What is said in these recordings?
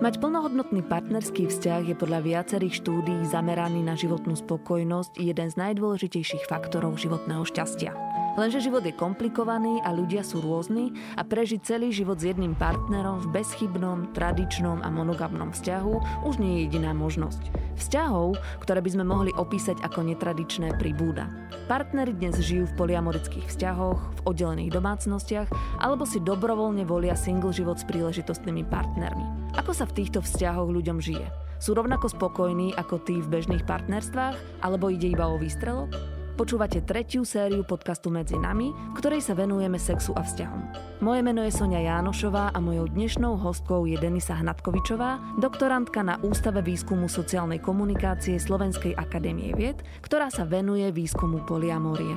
Mať plnohodnotný partnerský vzťah je podľa viacerých štúdií zameraný na životnú spokojnosť jeden z najdôležitejších faktorov životného šťastia. Lenže život je komplikovaný a ľudia sú rôzni a prežiť celý život s jedným partnerom v bezchybnom, tradičnom a monogamnom vzťahu už nie je jediná možnosť. Vzťahov, ktoré by sme mohli opísať ako netradičné, pribúda. Partnery dnes žijú v poliamorických vzťahoch, v oddelených domácnostiach alebo si dobrovoľne volia single život s príležitostnými partnermi. Ako sa v týchto vzťahoch ľuďom žije? Sú rovnako spokojní ako tí v bežných partnerstvách alebo ide iba o výstrelok? Počúvate tretiu sériu podcastu Medzi nami, ktorej sa venujeme sexu a vzťahom. Moje meno je Sonia Jánošová a mojou dnešnou hostkou je Denisa Hnatkovičová, doktorantka na Ústave výskumu sociálnej komunikácie Slovenskej akadémie vied, ktorá sa venuje výskumu poliamórie.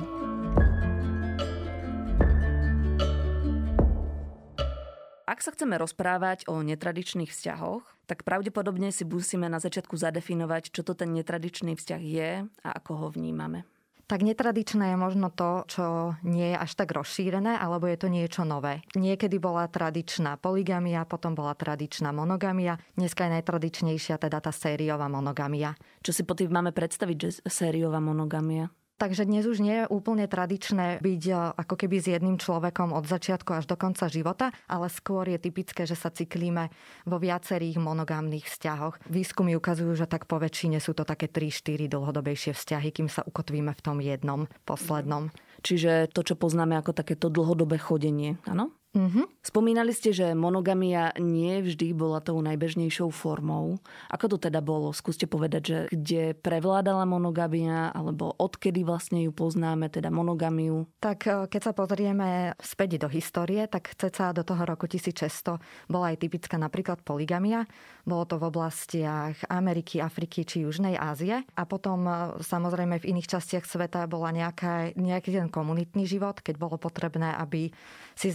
Ak sa chceme rozprávať o netradičných vzťahoch, tak pravdepodobne si musíme na začiatku zadefinovať, čo to ten netradičný vzťah je a ako ho vnímame. Tak netradičné je možno to, čo nie je až tak rozšírené, alebo je to niečo nové. Niekedy bola tradičná poligamia, potom bola tradičná monogamia, dneska je najtradičnejšia teda tá sériová monogamia. Čo si po tým máme predstaviť, že sériová monogamia? Takže dnes už nie je úplne tradičné byť e, ako keby s jedným človekom od začiatku až do konca života, ale skôr je typické, že sa cyklíme vo viacerých monogámnych vzťahoch. Výskumy ukazujú, že tak po väčšine sú to také 3-4 dlhodobejšie vzťahy, kým sa ukotvíme v tom jednom, poslednom. Čiže to, čo poznáme ako takéto dlhodobé chodenie, áno? Mm-hmm. Spomínali ste, že monogamia nie vždy bola tou najbežnejšou formou. Ako to teda bolo? Skúste povedať, že kde prevládala monogamia, alebo odkedy vlastne ju poznáme, teda monogamiu? Tak e, keď sa pozrieme späť do histórie, tak ceca do toho roku 1600 bola aj typická napríklad poligamia. Bolo to v oblastiach Ameriky, Afriky či Južnej Ázie. A potom e, samozrejme v iných častiach sveta bola nejaká, nejaký ten komunitný život, keď bolo potrebné, aby si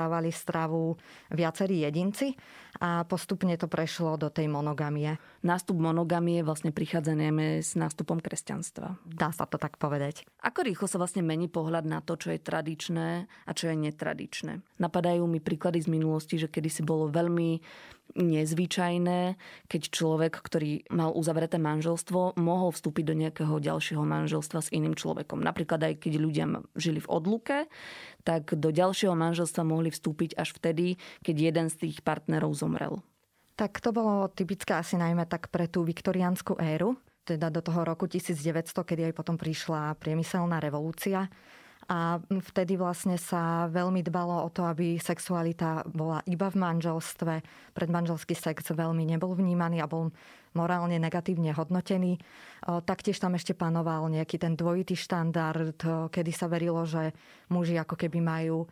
zaobstarávali stravu viacerí jedinci a postupne to prešlo do tej monogamie. Nástup monogamie vlastne prichádza najmä s nástupom kresťanstva. Dá sa to tak povedať. Ako rýchlo sa vlastne mení pohľad na to, čo je tradičné a čo je netradičné? Napadajú mi príklady z minulosti, že kedysi bolo veľmi nezvyčajné, keď človek, ktorý mal uzavreté manželstvo, mohol vstúpiť do nejakého ďalšieho manželstva s iným človekom. Napríklad aj keď ľudia žili v odluke, tak do ďalšieho manželstva mohli vstúpiť až vtedy, keď jeden z tých partnerov zomrel. Tak to bolo typické asi najmä tak pre tú viktoriánsku éru, teda do toho roku 1900, kedy aj potom prišla priemyselná revolúcia a vtedy vlastne sa veľmi dbalo o to, aby sexualita bola iba v manželstve. Predmanželský sex veľmi nebol vnímaný a bol morálne negatívne hodnotený. Taktiež tam ešte panoval nejaký ten dvojitý štandard, kedy sa verilo, že muži ako keby majú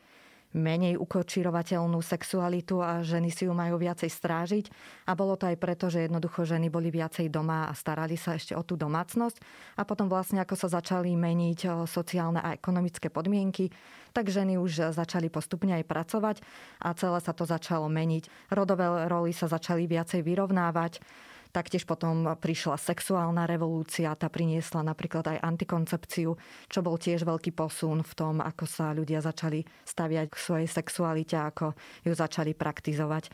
menej ukočírovateľnú sexualitu a ženy si ju majú viacej strážiť. A bolo to aj preto, že jednoducho ženy boli viacej doma a starali sa ešte o tú domácnosť. A potom vlastne ako sa začali meniť sociálne a ekonomické podmienky, tak ženy už začali postupne aj pracovať a celé sa to začalo meniť. Rodové roly sa začali viacej vyrovnávať Taktiež potom prišla sexuálna revolúcia, tá priniesla napríklad aj antikoncepciu, čo bol tiež veľký posun v tom, ako sa ľudia začali staviať k svojej sexualite, ako ju začali praktizovať.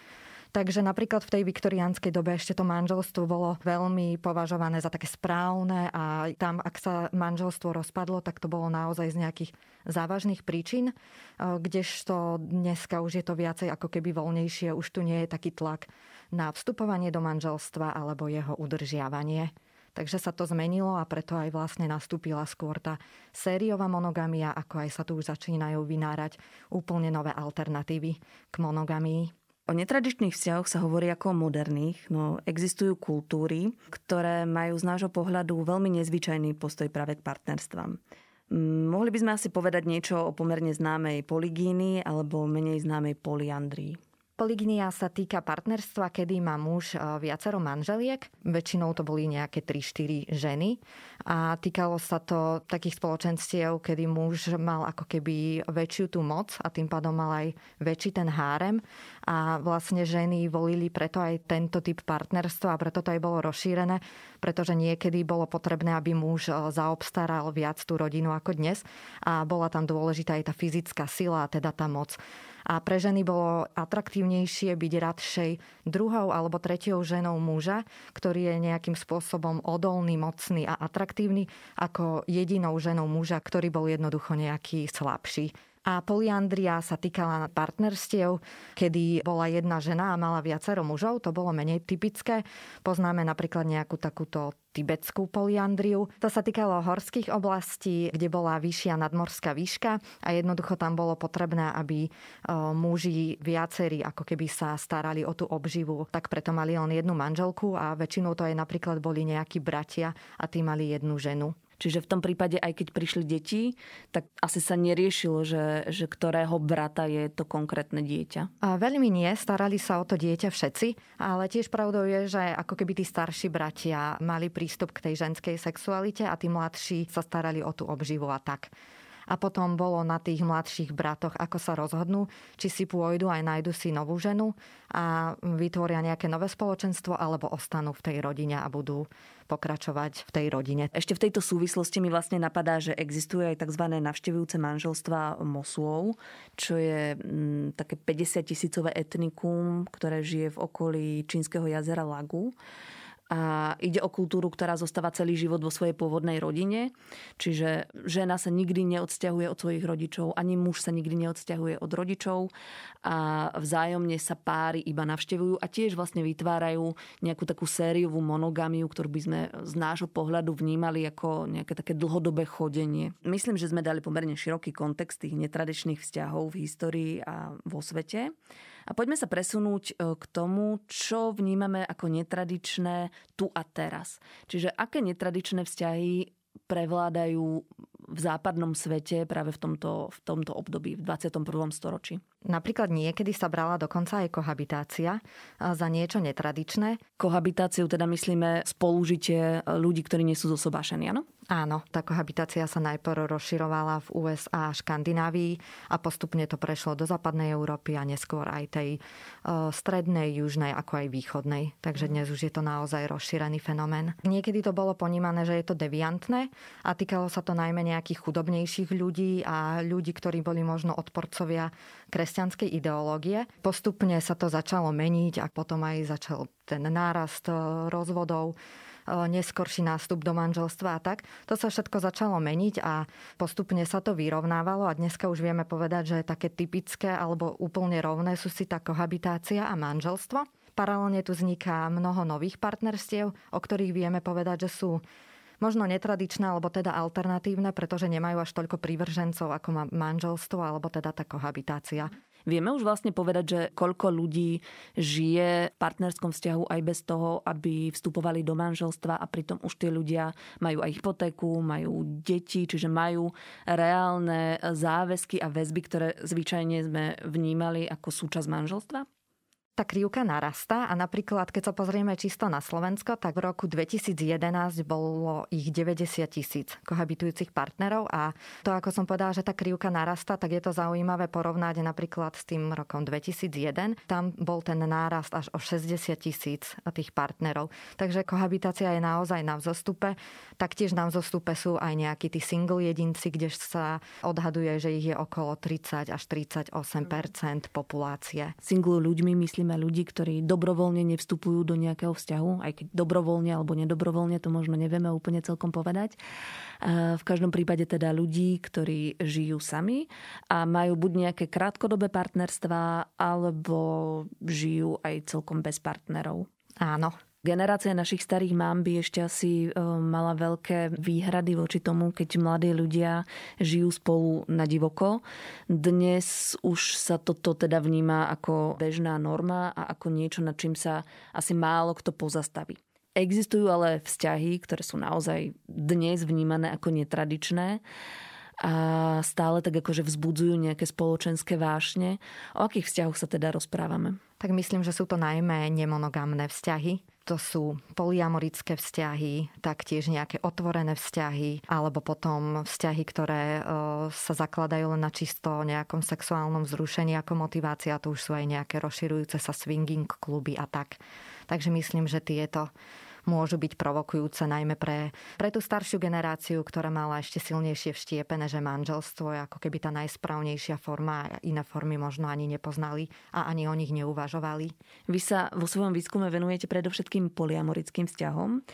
Takže napríklad v tej viktoriánskej dobe ešte to manželstvo bolo veľmi považované za také správne a tam, ak sa manželstvo rozpadlo, tak to bolo naozaj z nejakých závažných príčin, kdežto dneska už je to viacej ako keby voľnejšie, už tu nie je taký tlak na vstupovanie do manželstva alebo jeho udržiavanie. Takže sa to zmenilo a preto aj vlastne nastúpila skôr tá sériová monogamia, ako aj sa tu už začínajú vynárať úplne nové alternatívy k monogamii. O netradičných vzťahoch sa hovorí ako o moderných, no existujú kultúry, ktoré majú z nášho pohľadu veľmi nezvyčajný postoj práve k partnerstvám. Mohli by sme asi povedať niečo o pomerne známej poligíny alebo menej známej poliandrii. Polignia sa týka partnerstva, kedy má muž e, viacero manželiek. Väčšinou to boli nejaké 3-4 ženy. A týkalo sa to takých spoločenstiev, kedy muž mal ako keby väčšiu tú moc a tým pádom mal aj väčší ten hárem. A vlastne ženy volili preto aj tento typ partnerstva a preto to aj bolo rozšírené, pretože niekedy bolo potrebné, aby muž e, zaobstaral viac tú rodinu ako dnes. A bola tam dôležitá aj tá fyzická sila, teda tá moc. A pre ženy bolo atraktívnejšie byť radšej druhou alebo tretiou ženou muža, ktorý je nejakým spôsobom odolný, mocný a atraktívny, ako jedinou ženou muža, ktorý bol jednoducho nejaký slabší. A poliandria sa týkala partnerstiev, kedy bola jedna žena a mala viacero mužov. To bolo menej typické. Poznáme napríklad nejakú takúto tibetskú poliandriu. To sa týkalo horských oblastí, kde bola vyššia nadmorská výška a jednoducho tam bolo potrebné, aby e, muži viacerí ako keby sa starali o tú obživu. Tak preto mali len jednu manželku a väčšinou to aj napríklad boli nejakí bratia a tí mali jednu ženu. Čiže v tom prípade, aj keď prišli deti, tak asi sa neriešilo, že, že ktorého brata je to konkrétne dieťa. A veľmi nie, starali sa o to dieťa všetci, ale tiež pravdou je, že ako keby tí starší bratia mali prístup k tej ženskej sexualite a tí mladší sa starali o tú obživu a tak a potom bolo na tých mladších bratoch, ako sa rozhodnú, či si pôjdu aj nájdu si novú ženu a vytvoria nejaké nové spoločenstvo alebo ostanú v tej rodine a budú pokračovať v tej rodine. Ešte v tejto súvislosti mi vlastne napadá, že existuje aj tzv. navštevujúce manželstva mosuov, čo je m, mm, také 50 tisícové etnikum, ktoré žije v okolí čínskeho jazera Lagu a ide o kultúru, ktorá zostáva celý život vo svojej pôvodnej rodine. Čiže žena sa nikdy neodsťahuje od svojich rodičov, ani muž sa nikdy neodsťahuje od rodičov a vzájomne sa páry iba navštevujú a tiež vlastne vytvárajú nejakú takú sériovú monogamiu, ktorú by sme z nášho pohľadu vnímali ako nejaké také dlhodobé chodenie. Myslím, že sme dali pomerne široký kontext tých netradičných vzťahov v histórii a vo svete. A poďme sa presunúť e, k tomu, čo vnímame ako netradičné tu a teraz. Čiže aké netradičné vzťahy prevládajú v západnom svete práve v tomto, v tomto období, v 21. storočí. Napríklad niekedy sa brala dokonca aj kohabitácia za niečo netradičné. Kohabitáciu teda myslíme spolužitie ľudí, ktorí nie sú zosobášení, áno? Áno, tá kohabitácia sa najprv rozširovala v USA a Škandinávii a postupne to prešlo do západnej Európy a neskôr aj tej strednej, južnej, ako aj východnej. Takže dnes už je to naozaj rozšírený fenomén. Niekedy to bolo ponímané, že je to deviantné a týkalo sa to najmä nejakých chudobnejších ľudí a ľudí, ktorí boli možno odporcovia kresťanskej ideológie. Postupne sa to začalo meniť a potom aj začal ten nárast e, rozvodov e, neskorší nástup do manželstva a tak. To sa všetko začalo meniť a postupne sa to vyrovnávalo a dneska už vieme povedať, že také typické alebo úplne rovné sú si tá kohabitácia a manželstvo. Paralelne tu vzniká mnoho nových partnerstiev, o ktorých vieme povedať, že sú možno netradičné, alebo teda alternatívne, pretože nemajú až toľko prívržencov ako má manželstvo, alebo teda tá kohabitácia. Vieme už vlastne povedať, že koľko ľudí žije v partnerskom vzťahu aj bez toho, aby vstupovali do manželstva a pritom už tie ľudia majú aj hypotéku, majú deti, čiže majú reálne záväzky a väzby, ktoré zvyčajne sme vnímali ako súčasť manželstva? Tá krivka narastá a napríklad, keď sa pozrieme čisto na Slovensko, tak v roku 2011 bolo ich 90 tisíc kohabitujúcich partnerov a to, ako som povedala, že tá krivka narastá, tak je to zaujímavé porovnať napríklad s tým rokom 2001. Tam bol ten nárast až o 60 tisíc tých partnerov. Takže kohabitácia je naozaj na vzostupe. Taktiež na vzostupe sú aj nejakí tí single jedinci, kde sa odhaduje, že ich je okolo 30 až 38% populácie. Single ľuďmi myslím myslíme ľudí, ktorí dobrovoľne nevstupujú do nejakého vzťahu, aj keď dobrovoľne alebo nedobrovoľne, to možno nevieme úplne celkom povedať. V každom prípade teda ľudí, ktorí žijú sami a majú buď nejaké krátkodobé partnerstva, alebo žijú aj celkom bez partnerov. Áno, Generácia našich starých mám by ešte asi e, mala veľké výhrady voči tomu, keď mladí ľudia žijú spolu na divoko. Dnes už sa toto teda vníma ako bežná norma a ako niečo, nad čím sa asi málo kto pozastaví. Existujú ale vzťahy, ktoré sú naozaj dnes vnímané ako netradičné a stále tak akože vzbudzujú nejaké spoločenské vášne. O akých vzťahoch sa teda rozprávame? Tak myslím, že sú to najmä nemonogamné vzťahy to sú poliamorické vzťahy, taktiež nejaké otvorené vzťahy, alebo potom vzťahy, ktoré e, sa zakladajú len na čisto nejakom sexuálnom vzrušení ako motivácia. To už sú aj nejaké rozširujúce sa swinging kluby a tak. Takže myslím, že tieto môžu byť provokujúce najmä pre, pre tú staršiu generáciu, ktorá mala ešte silnejšie vštiepené, že manželstvo je ako keby tá najsprávnejšia forma a iné formy možno ani nepoznali a ani o nich neuvažovali. Vy sa vo svojom výskume venujete predovšetkým poliamorickým vzťahom.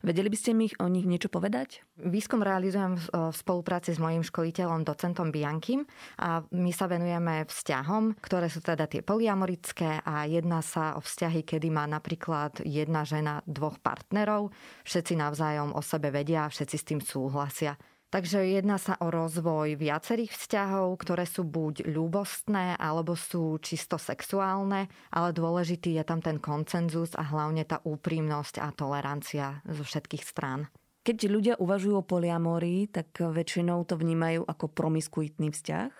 Vedeli by ste mi o nich niečo povedať? Výskum realizujem v spolupráci s mojím školiteľom, docentom Biankim a my sa venujeme vzťahom, ktoré sú teda tie poliamorické a jedná sa o vzťahy, kedy má napríklad jedna žena dvoch partnerov, všetci navzájom o sebe vedia a všetci s tým súhlasia. Takže jedná sa o rozvoj viacerých vzťahov, ktoré sú buď ľúbostné, alebo sú čisto sexuálne, ale dôležitý je tam ten koncenzus a hlavne tá úprimnosť a tolerancia zo všetkých strán. Keď ľudia uvažujú o poliamórii, tak väčšinou to vnímajú ako promiskuitný vzťah.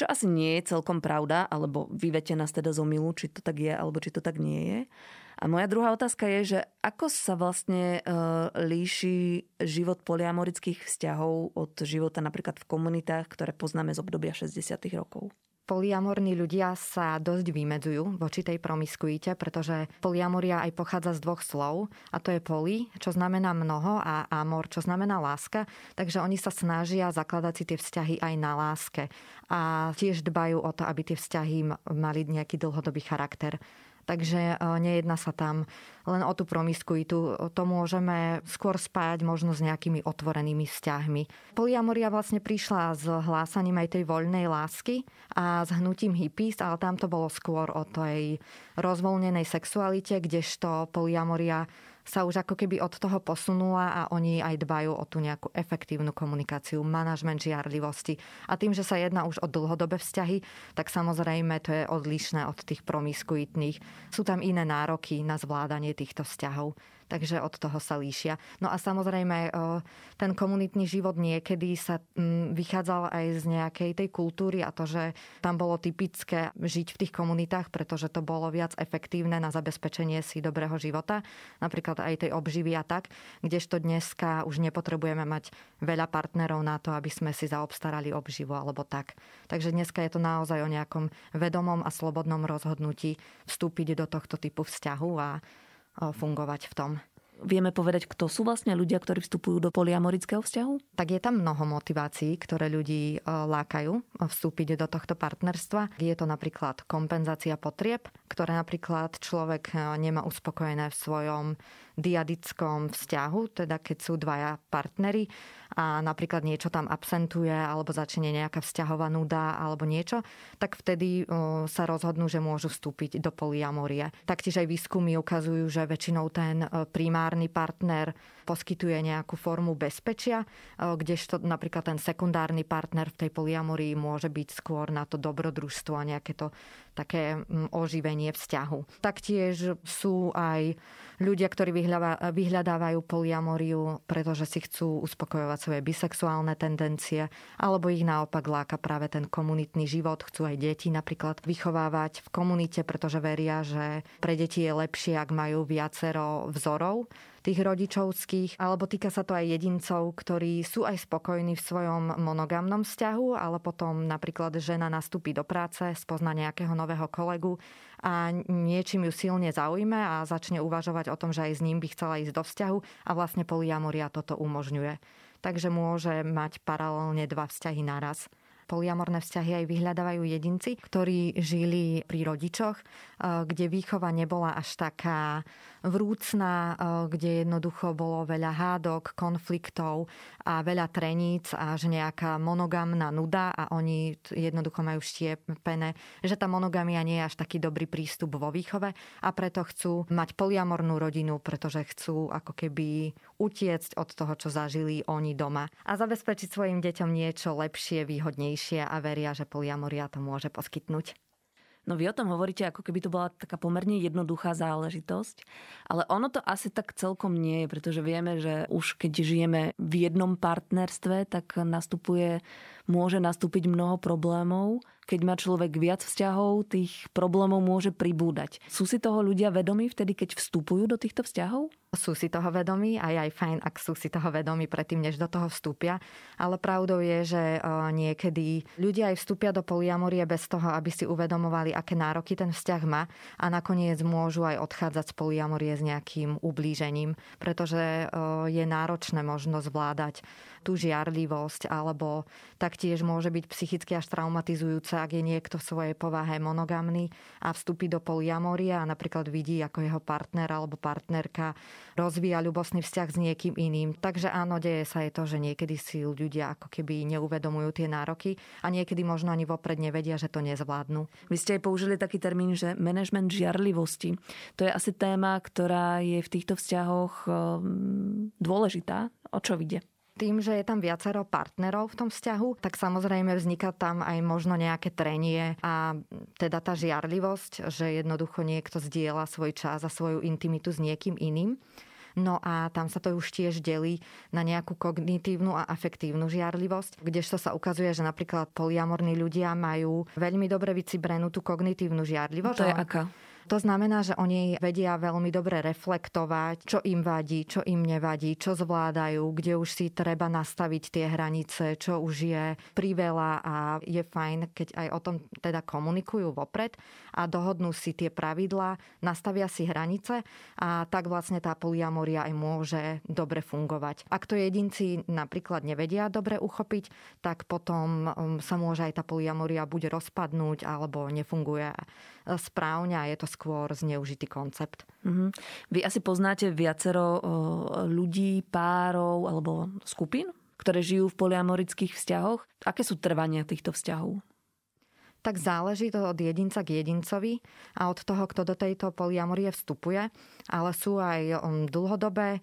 Čo asi nie je celkom pravda, alebo vyvete nás teda z omilu, či to tak je, alebo či to tak nie je. A moja druhá otázka je, že ako sa vlastne e, líši život poliamorických vzťahov od života napríklad v komunitách, ktoré poznáme z obdobia 60. rokov? Poliamorní ľudia sa dosť vymedzujú voči tej promiskuite, pretože poliamoria aj pochádza z dvoch slov a to je poli, čo znamená mnoho a amor, čo znamená láska. Takže oni sa snažia zakladať si tie vzťahy aj na láske a tiež dbajú o to, aby tie vzťahy mali nejaký dlhodobý charakter. Takže e, nejedná sa tam len o tú promiskuitu. To môžeme skôr spájať možno s nejakými otvorenými vzťahmi. Poliamoria vlastne prišla s hlásaním aj tej voľnej lásky a s hnutím hippies, ale tam to bolo skôr o tej rozvoľnenej sexualite, kdežto poliamoria sa už ako keby od toho posunula a oni aj dbajú o tú nejakú efektívnu komunikáciu, manažment žiarlivosti. A tým, že sa jedná už o dlhodobé vzťahy, tak samozrejme to je odlišné od tých promiskuitných. Sú tam iné nároky na zvládanie týchto vzťahov takže od toho sa líšia. No a samozrejme, ten komunitný život niekedy sa vychádzal aj z nejakej tej kultúry a to, že tam bolo typické žiť v tých komunitách, pretože to bolo viac efektívne na zabezpečenie si dobrého života, napríklad aj tej obživy a tak, kdežto dneska už nepotrebujeme mať veľa partnerov na to, aby sme si zaobstarali obživu alebo tak. Takže dneska je to naozaj o nejakom vedomom a slobodnom rozhodnutí vstúpiť do tohto typu vzťahu a fungovať v tom. Vieme povedať, kto sú vlastne ľudia, ktorí vstupujú do poliamorického vzťahu? Tak je tam mnoho motivácií, ktoré ľudí lákajú vstúpiť do tohto partnerstva. Je to napríklad kompenzácia potrieb, ktoré napríklad človek nemá uspokojené v svojom diadickom vzťahu, teda keď sú dvaja partnery a napríklad niečo tam absentuje alebo začne nejaká vzťahová nuda alebo niečo, tak vtedy sa rozhodnú, že môžu vstúpiť do poliamorie. Taktiež aj výskumy ukazujú, že väčšinou ten primárny partner poskytuje nejakú formu bezpečia, kdežto napríklad ten sekundárny partner v tej poliamorii môže byť skôr na to dobrodružstvo a nejaké to také oživenie vzťahu. Taktiež sú aj ľudia, ktorí vyhľadávajú poliamoriu, pretože si chcú uspokojovať svoje bisexuálne tendencie, alebo ich naopak láka práve ten komunitný život. Chcú aj deti napríklad vychovávať v komunite, pretože veria, že pre deti je lepšie, ak majú viacero vzorov tých rodičovských, alebo týka sa to aj jedincov, ktorí sú aj spokojní v svojom monogamnom vzťahu, ale potom napríklad žena nastúpi do práce, spozna nejakého nového kolegu a niečím ju silne zaujme a začne uvažovať o tom, že aj s ním by chcela ísť do vzťahu a vlastne poliamoria toto umožňuje. Takže môže mať paralelne dva vzťahy naraz poliamorné vzťahy aj vyhľadávajú jedinci, ktorí žili pri rodičoch, eh, kde výchova nebola až taká vrúcná, eh, kde jednoducho bolo veľa hádok, konfliktov a veľa treníc až nejaká monogamná nuda a oni jednoducho majú štiepené, že tá monogamia nie je až taký dobrý prístup vo výchove a preto chcú mať poliamornú rodinu, pretože chcú ako keby utiecť od toho, čo zažili oni doma a zabezpečiť svojim deťom niečo lepšie, výhodnejšie a veria, že poliamoria to môže poskytnúť. No vy o tom hovoríte, ako keby to bola taká pomerne jednoduchá záležitosť, ale ono to asi tak celkom nie je, pretože vieme, že už keď žijeme v jednom partnerstve, tak nastupuje, môže nastúpiť mnoho problémov, keď má človek viac vzťahov, tých problémov môže pribúdať. Sú si toho ľudia vedomí vtedy, keď vstupujú do týchto vzťahov? Sú si toho vedomí a je aj fajn, ak sú si toho vedomí predtým, než do toho vstúpia. Ale pravdou je, že e, niekedy ľudia aj vstúpia do poliamorie bez toho, aby si uvedomovali, aké nároky ten vzťah má a nakoniec môžu aj odchádzať z poliamorie s nejakým ublížením, pretože e, je náročné možno zvládať tú žiarlivosť alebo taktiež môže byť psychicky až traumatizujúce, ak je niekto v svojej povahe monogamný a vstúpi do poliamoria a napríklad vidí, ako jeho partner alebo partnerka rozvíja ľubosný vzťah s niekým iným. Takže áno, deje sa je to, že niekedy si ľudia ako keby neuvedomujú tie nároky a niekedy možno ani vopred nevedia, že to nezvládnu. Vy ste aj použili taký termín, že management žiarlivosti. To je asi téma, ktorá je v týchto vzťahoch ehm, dôležitá. O čo vidie? Tým, že je tam viacero partnerov v tom vzťahu, tak samozrejme vzniká tam aj možno nejaké trenie a teda tá žiarlivosť, že jednoducho niekto zdieľa svoj čas a svoju intimitu s niekým iným. No a tam sa to už tiež delí na nejakú kognitívnu a afektívnu žiarlivosť, kdežto sa ukazuje, že napríklad poliamorní ľudia majú veľmi dobre vycibrenú tú kognitívnu žiarlivosť. To je aká? To znamená, že oni vedia veľmi dobre reflektovať, čo im vadí, čo im nevadí, čo zvládajú, kde už si treba nastaviť tie hranice, čo už je priveľa a je fajn, keď aj o tom teda komunikujú vopred a dohodnú si tie pravidlá, nastavia si hranice a tak vlastne tá poliamoria aj môže dobre fungovať. Ak to jedinci napríklad nevedia dobre uchopiť, tak potom um, sa môže aj tá poliamoria buď rozpadnúť alebo nefunguje správne a je to skôr zneužitý koncept. Mm-hmm. Vy asi poznáte viacero ľudí, párov alebo skupín, ktoré žijú v poliamorických vzťahoch. Aké sú trvania týchto vzťahov? tak záleží to od jedinca k jedincovi a od toho, kto do tejto poliamorie vstupuje. Ale sú aj dlhodobé,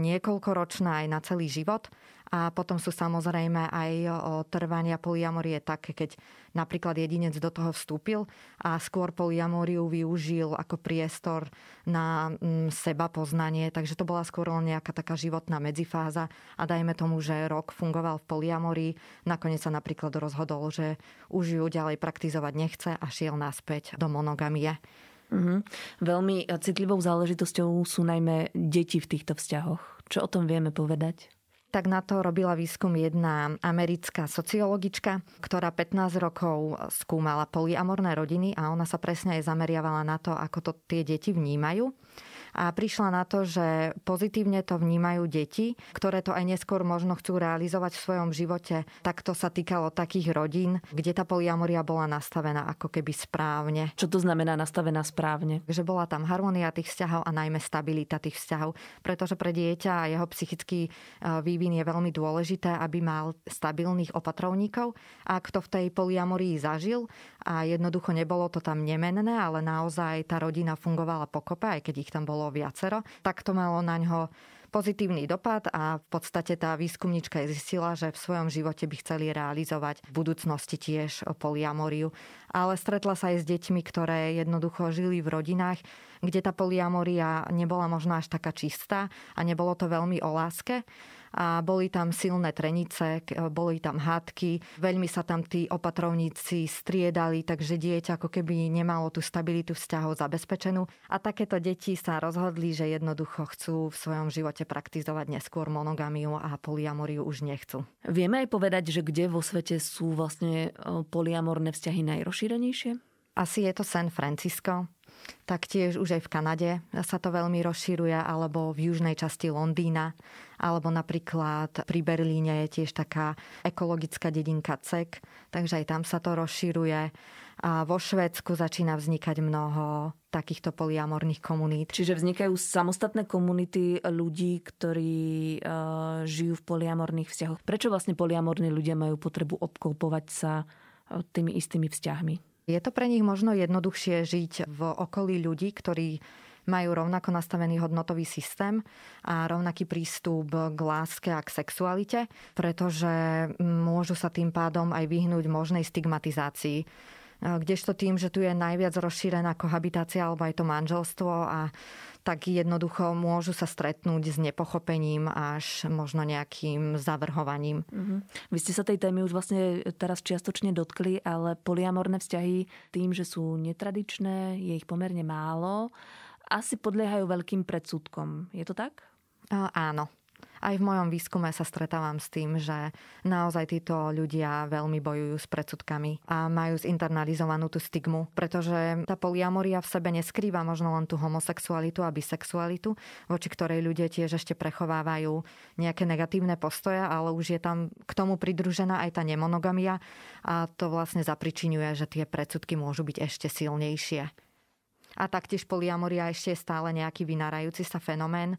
niekoľkoročné aj na celý život. A potom sú samozrejme aj trvania poliamorie také, keď napríklad jedinec do toho vstúpil a skôr poliamóriu využil ako priestor na mm, seba poznanie, takže to bola skôr len nejaká taká životná medzifáza a dajme tomu, že rok fungoval v poliamorii, nakoniec sa napríklad rozhodol, že už ju ďalej praktizovať nechce a šiel naspäť do monogamie. Mm-hmm. Veľmi citlivou záležitosťou sú najmä deti v týchto vzťahoch. Čo o tom vieme povedať? Tak na to robila výskum jedna americká sociologička, ktorá 15 rokov skúmala polyamorné rodiny a ona sa presne aj zameriavala na to, ako to tie deti vnímajú a prišla na to, že pozitívne to vnímajú deti, ktoré to aj neskôr možno chcú realizovať v svojom živote. Tak to sa týkalo takých rodín, kde tá poliamoria bola nastavená ako keby správne. Čo to znamená nastavená správne? Že bola tam harmonia tých vzťahov a najmä stabilita tých vzťahov. Pretože pre dieťa a jeho psychický e, vývin je veľmi dôležité, aby mal stabilných opatrovníkov. A kto v tej poliamorii zažil a jednoducho nebolo to tam nemenné, ale naozaj tá rodina fungovala pokope, aj keď ich tam bolo bolo viacero, tak to malo na ňo pozitívny dopad a v podstate tá výskumnička zistila, že v svojom živote by chceli realizovať v budúcnosti tiež poliamoriu. Ale stretla sa aj s deťmi, ktoré jednoducho žili v rodinách, kde tá poliamoria nebola možno až taká čistá a nebolo to veľmi o láske a boli tam silné trenice, boli tam hádky, veľmi sa tam tí opatrovníci striedali, takže dieťa ako keby nemalo tú stabilitu vzťahov zabezpečenú a takéto deti sa rozhodli, že jednoducho chcú v svojom živote praktizovať neskôr monogamiu a poliamoriu už nechcú. Vieme aj povedať, že kde vo svete sú vlastne e, poliamorné vzťahy najrozšírenejšie? Asi je to San Francisco, Taktiež už aj v Kanade sa to veľmi rozširuje, alebo v južnej časti Londýna, alebo napríklad pri Berlíne je tiež taká ekologická dedinka Cek, takže aj tam sa to rozširuje. A vo Švédsku začína vznikať mnoho takýchto poliamorných komunít. Čiže vznikajú samostatné komunity ľudí, ktorí uh, žijú v poliamorných vzťahoch. Prečo vlastne poliamorní ľudia majú potrebu obklopovať sa tými istými vzťahmi? Je to pre nich možno jednoduchšie žiť v okolí ľudí, ktorí majú rovnako nastavený hodnotový systém a rovnaký prístup k láske a k sexualite, pretože môžu sa tým pádom aj vyhnúť možnej stigmatizácii. Kdežto tým, že tu je najviac rozšírená kohabitácia alebo aj to manželstvo a tak jednoducho môžu sa stretnúť s nepochopením až možno nejakým zavrhovaním. Mm-hmm. Vy ste sa tej témy už vlastne teraz čiastočne dotkli, ale poliamorné vzťahy tým, že sú netradičné, je ich pomerne málo, asi podliehajú veľkým predsudkom. Je to tak? Áno aj v mojom výskume sa stretávam s tým, že naozaj títo ľudia veľmi bojujú s predsudkami a majú zinternalizovanú tú stigmu, pretože tá poliamoria v sebe neskrýva možno len tú homosexualitu a bisexualitu, voči ktorej ľudia tiež ešte prechovávajú nejaké negatívne postoje, ale už je tam k tomu pridružená aj tá nemonogamia a to vlastne zapričinuje, že tie predsudky môžu byť ešte silnejšie. A taktiež poliamoria ešte je stále nejaký vynárajúci sa fenomén,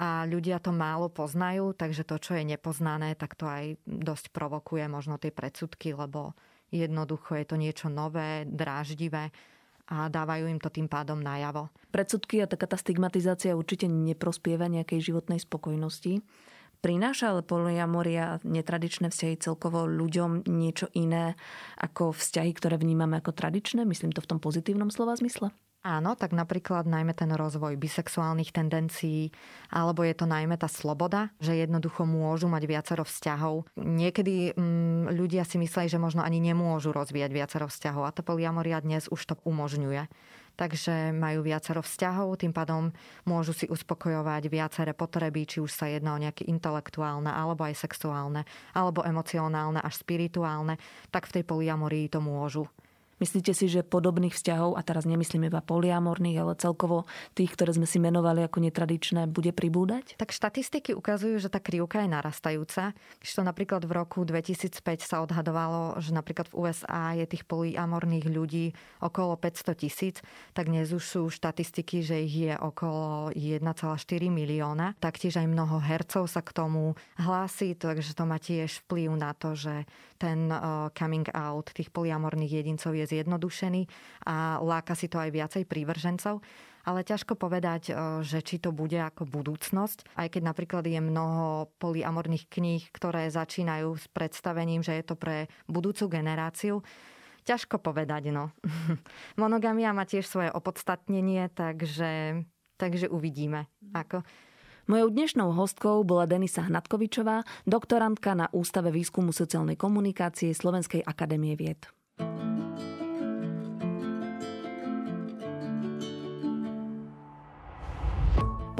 a ľudia to málo poznajú, takže to, čo je nepoznané, tak to aj dosť provokuje možno tie predsudky, lebo jednoducho je to niečo nové, dráždivé a dávajú im to tým pádom najavo. Predsudky a taká tá stigmatizácia určite neprospieva nejakej životnej spokojnosti. Prináša ale poliamoria netradičné vzťahy celkovo ľuďom niečo iné ako vzťahy, ktoré vnímame ako tradičné? Myslím to v tom pozitívnom slova zmysle? Áno, tak napríklad najmä ten rozvoj bisexuálnych tendencií, alebo je to najmä tá sloboda, že jednoducho môžu mať viacero vzťahov. Niekedy mm, ľudia si mysleli, že možno ani nemôžu rozvíjať viacero vzťahov a to poliamoria dnes už to umožňuje. Takže majú viacero vzťahov, tým pádom môžu si uspokojovať viaceré potreby, či už sa jedná o nejaké intelektuálne, alebo aj sexuálne, alebo emocionálne, až spirituálne, tak v tej poliamorii to môžu. Myslíte si, že podobných vzťahov, a teraz nemyslím iba poliamorných, ale celkovo tých, ktoré sme si menovali ako netradičné, bude pribúdať? Tak štatistiky ukazujú, že tá krivka je narastajúca. to napríklad v roku 2005 sa odhadovalo, že napríklad v USA je tých poliamorných ľudí okolo 500 tisíc, tak dnes už sú štatistiky, že ich je okolo 1,4 milióna. Taktiež aj mnoho hercov sa k tomu hlási, takže to má tiež vplyv na to, že ten uh, coming out tých poliamorných jedincov je zjednodušený a láka si to aj viacej prívržencov. Ale ťažko povedať, uh, že či to bude ako budúcnosť, aj keď napríklad je mnoho poliamorných kníh, ktoré začínajú s predstavením, že je to pre budúcu generáciu. Ťažko povedať, no. Monogamia má tiež svoje opodstatnenie, takže, takže uvidíme. Ako. Mojou dnešnou hostkou bola Denisa Hnatkovičová, doktorantka na Ústave výskumu sociálnej komunikácie Slovenskej akadémie vied.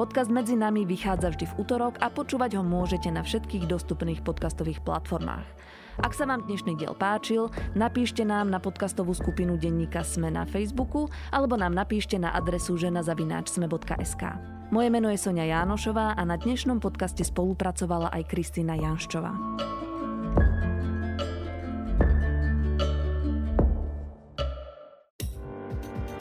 Podcast Medzi nami vychádza vždy v útorok a počúvať ho môžete na všetkých dostupných podcastových platformách. Ak sa vám dnešný diel páčil, napíšte nám na podcastovú skupinu denníka Sme na Facebooku alebo nám napíšte na adresu žena.sme.sk. Moje meno je Sonia Jánošová a na dnešnom podcaste spolupracovala aj Kristýna Janščová.